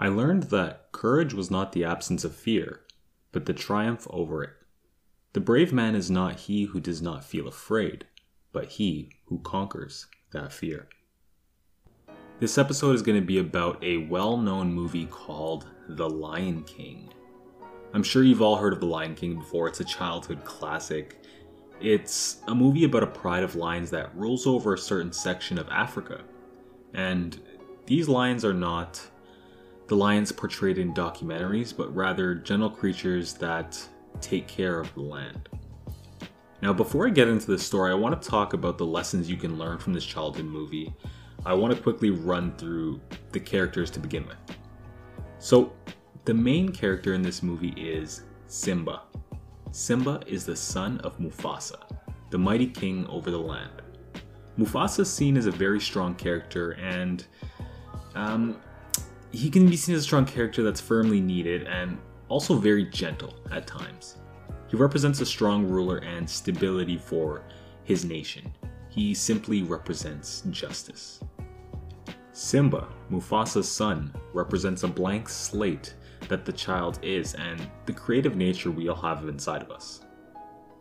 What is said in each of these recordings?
I learned that courage was not the absence of fear, but the triumph over it. The brave man is not he who does not feel afraid, but he who conquers that fear. This episode is going to be about a well known movie called The Lion King. I'm sure you've all heard of The Lion King before, it's a childhood classic. It's a movie about a pride of lions that rules over a certain section of Africa. And these lions are not the lions portrayed in documentaries, but rather gentle creatures that take care of the land. Now, before I get into the story, I want to talk about the lessons you can learn from this childhood movie. I want to quickly run through the characters to begin with. So, the main character in this movie is Simba. Simba is the son of Mufasa, the mighty king over the land. Mufasa is seen as a very strong character, and um, he can be seen as a strong character that's firmly needed and also very gentle at times. He represents a strong ruler and stability for his nation. He simply represents justice. Simba, Mufasa's son, represents a blank slate that the child is and the creative nature we all have inside of us.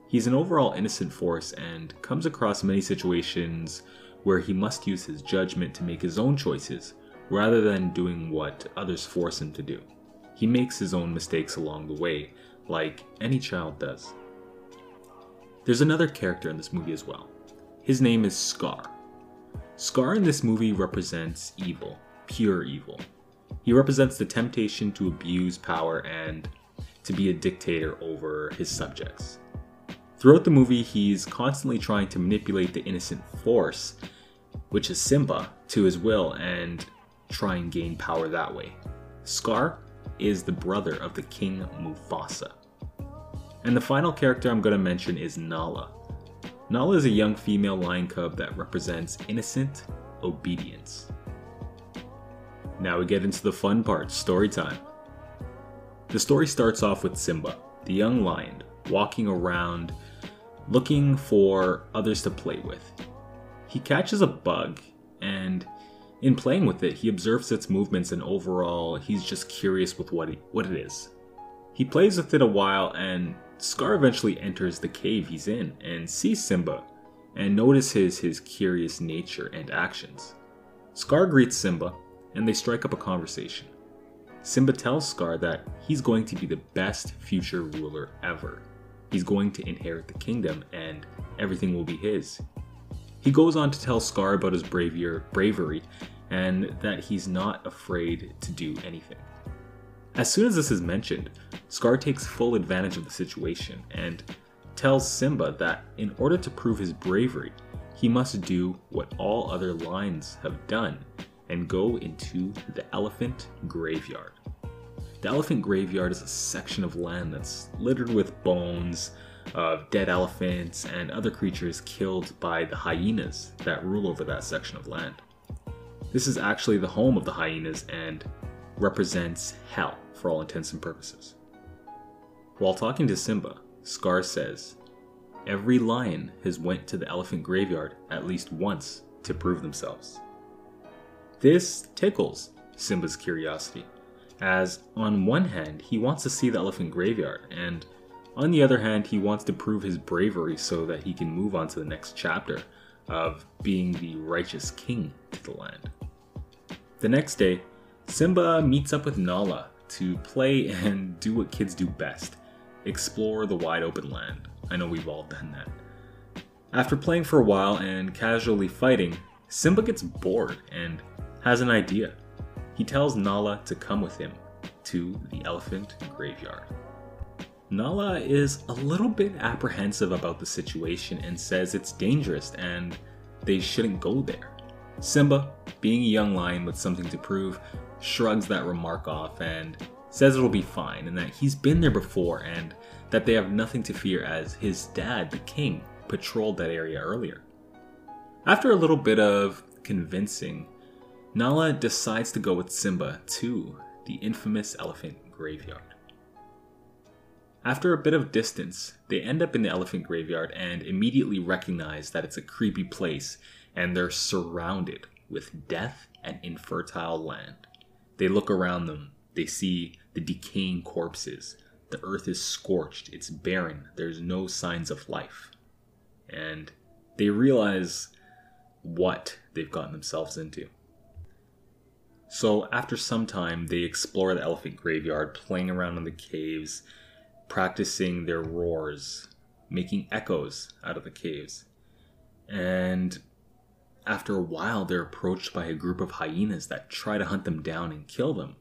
He's an overall innocent force and comes across many situations where he must use his judgment to make his own choices rather than doing what others force him to do. He makes his own mistakes along the way, like any child does. There's another character in this movie as well. His name is Scar. Scar in this movie represents evil, pure evil. He represents the temptation to abuse power and to be a dictator over his subjects. Throughout the movie, he's constantly trying to manipulate the innocent force, which is Simba, to his will and try and gain power that way. Scar is the brother of the king Mufasa. And the final character I'm going to mention is Nala. Nala is a young female lion cub that represents innocent obedience. Now we get into the fun part story time. The story starts off with Simba, the young lion, walking around looking for others to play with. He catches a bug and in playing with it, he observes its movements and overall, he's just curious with what, he, what it is. He plays with it a while and Scar eventually enters the cave he's in and sees Simba and notices his curious nature and actions. Scar greets Simba and they strike up a conversation. Simba tells Scar that he's going to be the best future ruler ever. He's going to inherit the kingdom and everything will be his. He goes on to tell Scar about his bravery and that he's not afraid to do anything. As soon as this is mentioned, Scar takes full advantage of the situation and tells Simba that in order to prove his bravery, he must do what all other lions have done and go into the elephant graveyard. The elephant graveyard is a section of land that's littered with bones, of dead elephants and other creatures killed by the hyenas that rule over that section of land. This is actually the home of the hyenas and represents hell for all intents and purposes. While talking to Simba, Scar says, Every lion has went to the elephant graveyard at least once to prove themselves. This tickles Simba's curiosity, as on one hand he wants to see the elephant graveyard and on the other hand, he wants to prove his bravery so that he can move on to the next chapter of being the righteous king to the land. The next day, Simba meets up with Nala to play and do what kids do best explore the wide open land. I know we've all done that. After playing for a while and casually fighting, Simba gets bored and has an idea. He tells Nala to come with him to the elephant graveyard. Nala is a little bit apprehensive about the situation and says it's dangerous and they shouldn't go there. Simba, being a young lion with something to prove, shrugs that remark off and says it'll be fine and that he's been there before and that they have nothing to fear as his dad, the king, patrolled that area earlier. After a little bit of convincing, Nala decides to go with Simba to the infamous elephant graveyard. After a bit of distance, they end up in the elephant graveyard and immediately recognize that it's a creepy place and they're surrounded with death and infertile land. They look around them. They see the decaying corpses. The earth is scorched. It's barren. There's no signs of life. And they realize what they've gotten themselves into. So, after some time, they explore the elephant graveyard, playing around in the caves, practicing their roars, making echoes out of the caves. And after a while, they're approached by a group of hyenas that try to hunt them down and kill them.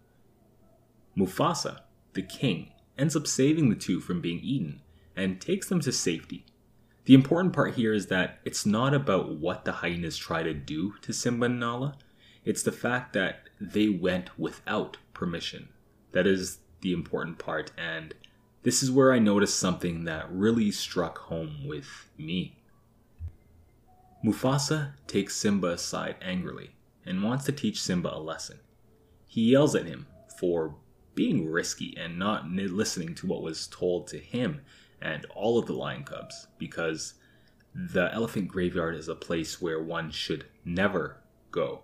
Mufasa, the king, ends up saving the two from being eaten and takes them to safety. The important part here is that it's not about what the hyenas try to do to Simba and Nala, it's the fact that they went without permission. That is the important part, and this is where I noticed something that really struck home with me. Mufasa takes Simba aside angrily and wants to teach Simba a lesson. He yells at him for being risky and not listening to what was told to him and all of the lion cubs because the elephant graveyard is a place where one should never go.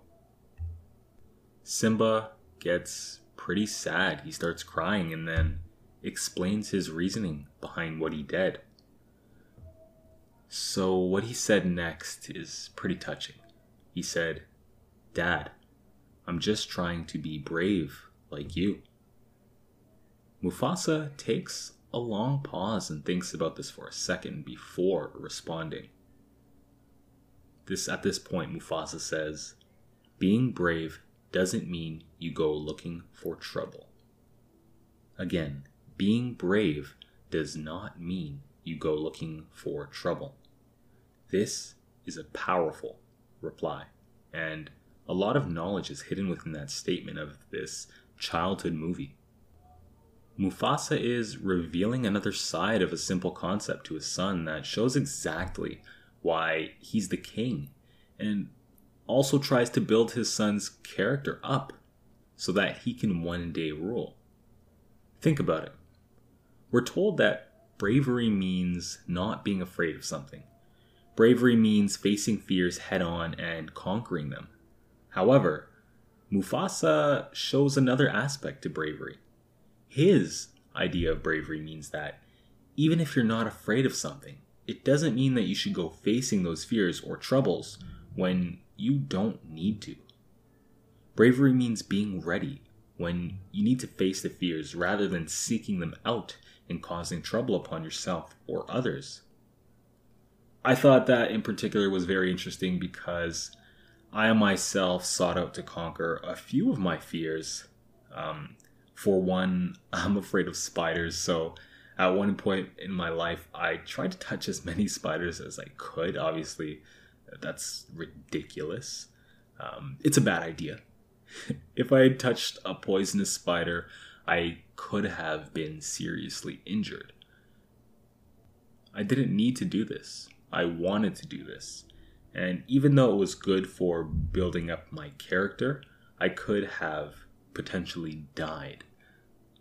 Simba gets pretty sad. He starts crying and then explains his reasoning behind what he did. So, what he said next is pretty touching. He said, Dad, I'm just trying to be brave like you. Mufasa takes a long pause and thinks about this for a second before responding. This at this point Mufasa says, "Being brave doesn't mean you go looking for trouble." Again, being brave does not mean you go looking for trouble. This is a powerful reply, and a lot of knowledge is hidden within that statement of this childhood movie. Mufasa is revealing another side of a simple concept to his son that shows exactly why he's the king and also tries to build his son's character up so that he can one day rule. Think about it. We're told that bravery means not being afraid of something. Bravery means facing fears head on and conquering them. However, Mufasa shows another aspect to bravery. His idea of bravery means that even if you're not afraid of something, it doesn't mean that you should go facing those fears or troubles when you don't need to. Bravery means being ready when you need to face the fears rather than seeking them out and causing trouble upon yourself or others. I thought that in particular was very interesting because I myself sought out to conquer a few of my fears. Um, for one, I'm afraid of spiders, so at one point in my life, I tried to touch as many spiders as I could. Obviously, that's ridiculous. Um, it's a bad idea. If I had touched a poisonous spider, I could have been seriously injured. I didn't need to do this. I wanted to do this. And even though it was good for building up my character, I could have potentially died.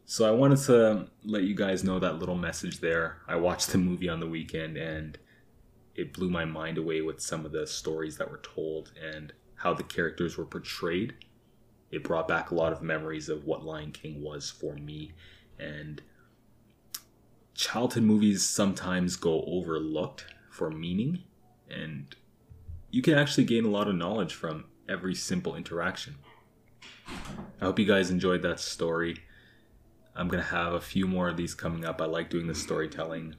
So I wanted to let you guys know that little message there. I watched the movie on the weekend and it blew my mind away with some of the stories that were told and how the characters were portrayed. It brought back a lot of memories of what Lion King was for me and childhood movies sometimes go overlooked for meaning and you can actually gain a lot of knowledge from every simple interaction. I hope you guys enjoyed that story. I'm going to have a few more of these coming up. I like doing the storytelling.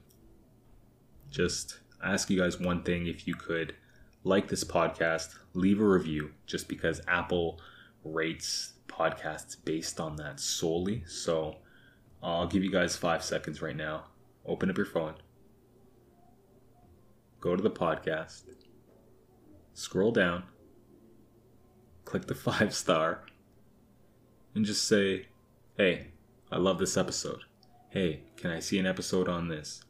Just ask you guys one thing if you could like this podcast, leave a review just because Apple rates podcasts based on that solely. So I'll give you guys five seconds right now. Open up your phone, go to the podcast, scroll down, click the five star, and just say, hey, I love this episode. Hey, can I see an episode on this?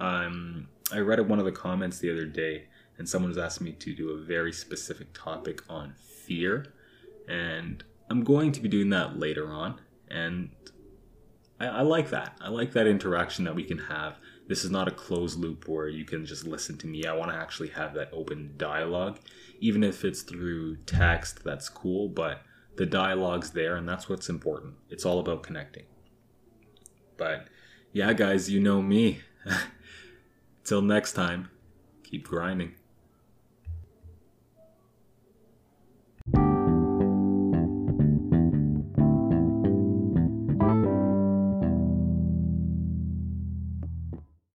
Um, I read one of the comments the other day, and someone was asking me to do a very specific topic on fear, and I'm going to be doing that later on. And I, I like that. I like that interaction that we can have. This is not a closed loop where you can just listen to me. I want to actually have that open dialogue, even if it's through text. That's cool, but the dialogue's there, and that's what's important. It's all about connecting. But yeah, guys, you know me. Till next time, keep grinding.